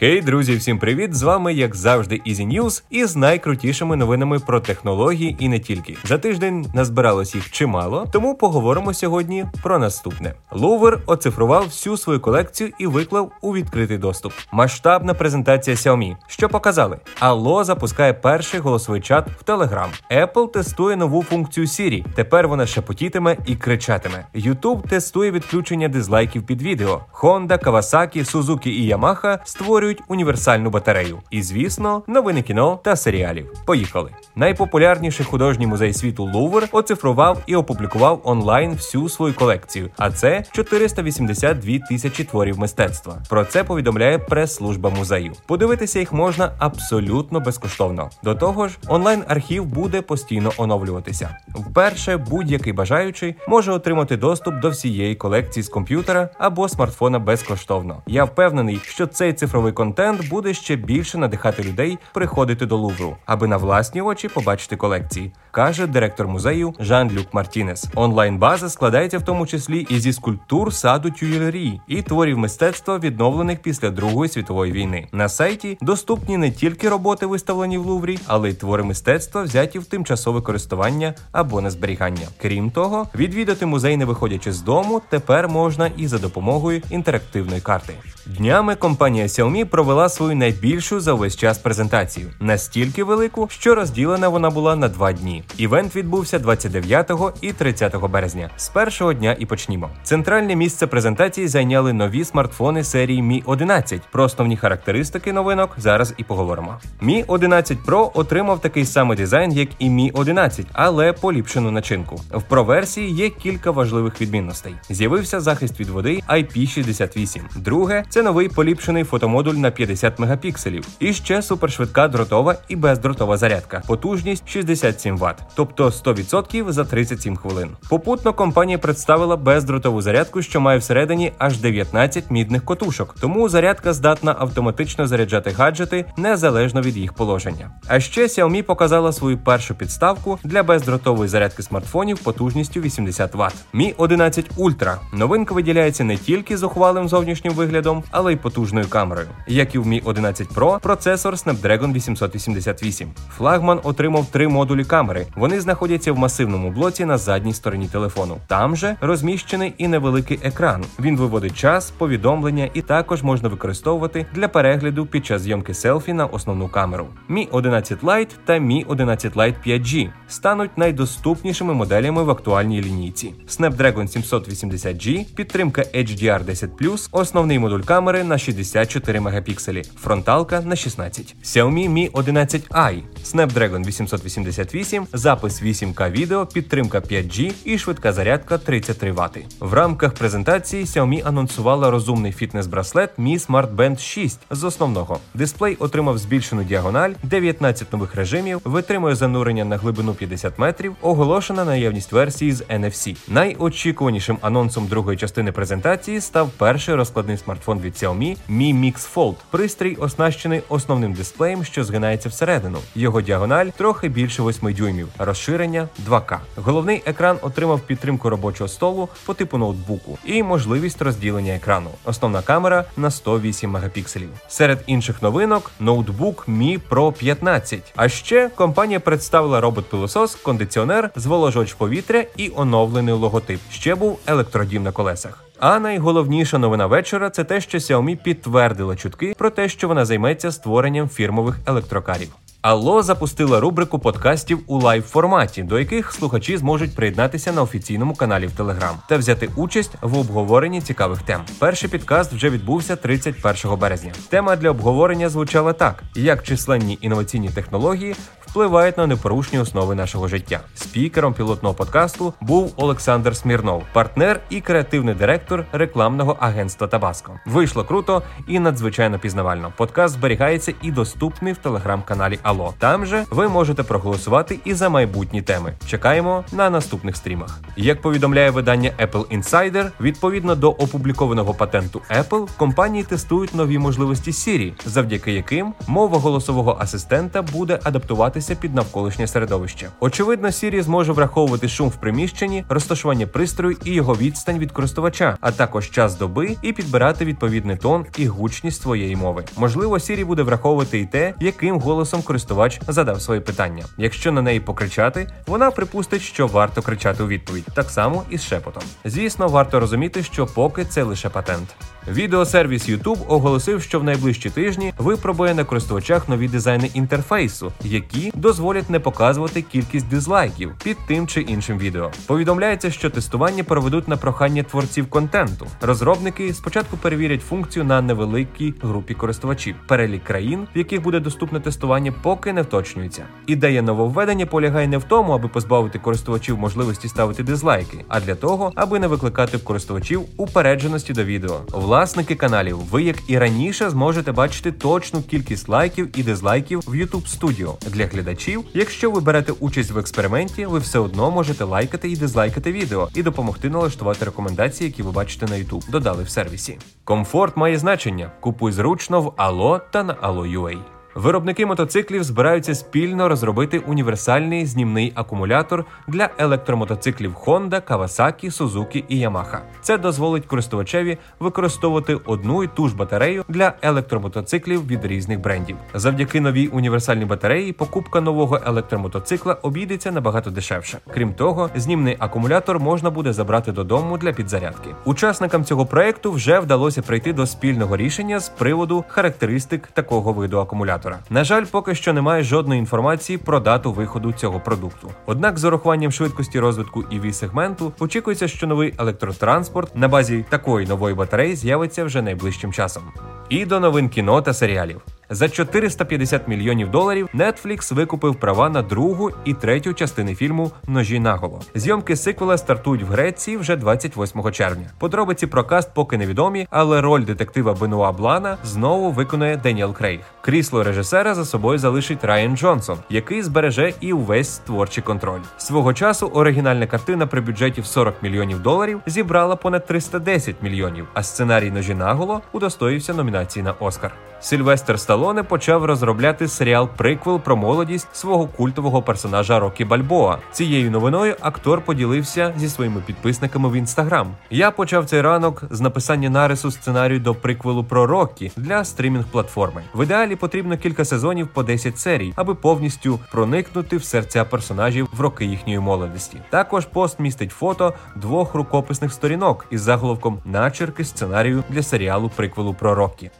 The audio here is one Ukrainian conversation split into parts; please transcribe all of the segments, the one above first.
Хей, друзі, всім привіт! З вами, як завжди, Easy News із найкрутішими новинами про технології і не тільки. За тиждень назбиралось їх чимало, тому поговоримо сьогодні про наступне. Louvre оцифрував всю свою колекцію і виклав у відкритий доступ. Масштабна презентація Xiaomi. Що показали? Allo запускає перший голосовий чат в Telegram. Apple тестує нову функцію Siri. Тепер вона шепотітиме і кричатиме. YouTube тестує відключення дизлайків під відео. Honda, Kawasaki, Suzuki і Yamaha створюють створюють універсальну батарею. І, звісно, новини кіно та серіалів. Поїхали. Найпопулярніший художній музей світу Лувр оцифрував і опублікував онлайн всю свою колекцію, а це 482 тисячі творів мистецтва. Про це повідомляє прес-служба музею. Подивитися їх можна абсолютно безкоштовно. До того ж, онлайн-архів буде постійно оновлюватися. Вперше будь-який бажаючий може отримати доступ до всієї колекції з комп'ютера або смартфона безкоштовно. Я впевнений, що цей цифровий контент буде ще більше надихати людей приходити до Лувру, аби на власні очі побачити колекції, каже директор музею Жан-Люк Мартінес. Онлайн-база складається в тому числі і зі скульптур саду Тюєлері і творів мистецтва, відновлених після Другої світової війни. На сайті доступні не тільки роботи, виставлені в Луврі, але й твори мистецтва, взяті в тимчасове користування або на зберігання. Крім того, відвідати музей, не виходячи з дому, тепер можна і за допомогою інтерактивної карти. Днями компанія Xiaomi провела свою найбільшу за увесь час презентацію, настільки велику, що розділена вона була на два дні. Івент відбувся 29 і 30 березня. З першого дня і почнімо. Центральне місце презентації зайняли нові смартфони серії Mi 11. Про основні характеристики новинок зараз і поговоримо. Mi 11 Pro отримав такий самий дизайн, як і Mi 11, але поліпшену начинку. В Pro версії є кілька важливих відмінностей. З'явився захист від води IP68. Друге це новий поліпшений фотомодуль на 50 мегапікселів. І ще супершвидка дротова і бездротова зарядка. Потужність 67 Вт, тобто 100% за 37 хвилин. Попутно компанія представила бездротову зарядку, що має всередині аж 19 мідних котушок, тому зарядка здатна автоматично заряджати гаджети незалежно від їх положення. А ще Xiaomi показала свою першу підставку для бездротової зарядки смартфонів потужністю 80 Вт. Mi 11 Ultra. Новинка виділяється не тільки з ухвалим зовнішнім виглядом, але й потужною камерою. Як і в Mi 11 Pro, процесор Snapdragon 888. Флагман отримав три модулі камери. Вони знаходяться в масивному блоці на задній стороні телефону. Там же розміщений і невеликий екран. Він виводить час, повідомлення і також можна використовувати для перегляду під час зйомки селфі на основну камеру. Mi 11 Lite та Mi 11 Lite 5G стануть найдоступнішими моделями в актуальній лінійці. Snapdragon 780G, підтримка HDR10+, основний модуль камери на 64 мегапікселі, фронталка на 16. Xiaomi Mi 11i, Snapdragon 888, запис 8К відео, підтримка 5G і швидка зарядка 33 Вт. В рамках презентації Xiaomi анонсувала розумний фітнес-браслет Mi Smart Band 6 з основного. Дисплей отримав збільшену діагональ, 19 нових режимів, витримує занурення на глибину 50 метрів, оголошена наявність версії з NFC. Найочікуванішим анонсом другої частини презентації став перший розкладний смартфон від Xiaomi Mi Mix Fold. Пристрій оснащений основним дисплеєм, що згинається всередину. Його діагональ трохи більше 8 дюймів, розширення 2К. Головний екран отримав підтримку робочого столу по типу ноутбуку і можливість розділення екрану. Основна камера на 108 мегапікселів. Серед інших новинок ноутбук Mi Pro 15. А ще компанія представила робот-пилосос, кондиціонер, зволожувач повітря і оновлений логотип. Ще був електродім на колесах. А найголовніша новина вечора це те, що Xiaomi підтвердила чутки про те, що вона займеться створенням фірмових електрокарів. Алло запустила рубрику подкастів у лайв форматі, до яких слухачі зможуть приєднатися на офіційному каналі в Телеграм та взяти участь в обговоренні цікавих тем. Перший подкаст вже відбувся 31 березня. Тема для обговорення звучала так: як численні інноваційні технології впливають на непорушні основи нашого життя. Спікером пілотного подкасту був Олександр Смірнов, партнер і креативний директор рекламного агентства Табаско. Вийшло круто і надзвичайно пізнавально. Подкаст зберігається і доступний в телеграм-каналі Ало. Там же ви можете проголосувати і за майбутні теми. Чекаємо на наступних стрімах. Як повідомляє видання Apple Insider, відповідно до опублікованого патенту Apple, компанії тестують нові можливості Siri, завдяки яким мова голосового асистента буде адаптуватися підлаштуватися під навколишнє середовище. Очевидно, Siri зможе враховувати шум в приміщенні, розташування пристрою і його відстань від користувача, а також час доби і підбирати відповідний тон і гучність своєї мови. Можливо, Siri буде враховувати і те, яким голосом користувач задав своє питання. Якщо на неї покричати, вона припустить, що варто кричати у відповідь, так само і з шепотом. Звісно, варто розуміти, що поки це лише патент. Відеосервіс YouTube оголосив, що в найближчі тижні випробує на користувачах нові дизайни інтерфейсу, які дозволять не показувати кількість дизлайків під тим чи іншим відео. Повідомляється, що тестування проведуть на прохання творців контенту. Розробники спочатку перевірять функцію на невеликій групі користувачів. Перелік країн, в яких буде доступне тестування, поки не вточнюється. Ідея нововведення полягає не в тому, аби позбавити користувачів можливості ставити дизлайки, а для того, аби не викликати в користувачів упередженості до відео. Власники каналів, ви як і раніше зможете бачити точну кількість лайків і дизлайків в YouTube Studio. Для глядачів, якщо ви берете участь в експерименті, ви все одно можете лайкати і дизлайкати відео і допомогти налаштувати рекомендації, які ви бачите на YouTube. Додали в сервісі. Комфорт має значення. Купуй зручно в Allo та на Allo.ua. Виробники мотоциклів збираються спільно розробити універсальний знімний акумулятор для електромотоциклів Honda, Kawasaki, Suzuki і Yamaha. Це дозволить користувачеві використовувати одну і ту ж батарею для електромотоциклів від різних брендів. Завдяки новій універсальній батареї покупка нового електромотоцикла обійдеться набагато дешевше. Крім того, знімний акумулятор можна буде забрати додому для підзарядки. Учасникам цього проекту вже вдалося прийти до спільного рішення з приводу характеристик такого виду акумулятора. На жаль, поки що немає жодної інформації про дату виходу цього продукту. Однак, з урахуванням швидкості розвитку EV сегменту очікується, що новий електротранспорт на базі такої нової батареї з'явиться вже найближчим часом. І до новин кіно та серіалів. За 450 мільйонів доларів Netflix викупив права на другу і третю частини фільму Ножі наголо. Зйомки сиквела стартують в Греції вже 28 червня. Подробиці про каст поки невідомі, але роль детектива Бенуа Блана знову виконує Деніел Крейг. Крісло режисера за собою залишить Райан Джонсон, який збереже і увесь творчий контроль. Свого часу оригінальна картина при бюджеті в 40 мільйонів доларів зібрала понад 310 мільйонів, а сценарій ножі наголо удостоївся номінації на Оскар. Сильвестр Сталоне почав розробляти серіал приквел про молодість свого культового персонажа Рокі Бальбоа. Цією новиною актор поділився зі своїми підписниками в інстаграм. Я почав цей ранок з написання нарису сценарію до приквелу про Рокі для стрімінг-платформи. В ідеалі потрібно кілька сезонів по 10 серій, аби повністю проникнути в серця персонажів в роки їхньої молодості. Також пост містить фото двох рукописних сторінок із заголовком начерки сценарію для серіалу приквелу про Рокі.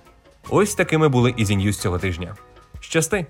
Ось такими були Ізі Ньюз цього тижня. Щасти!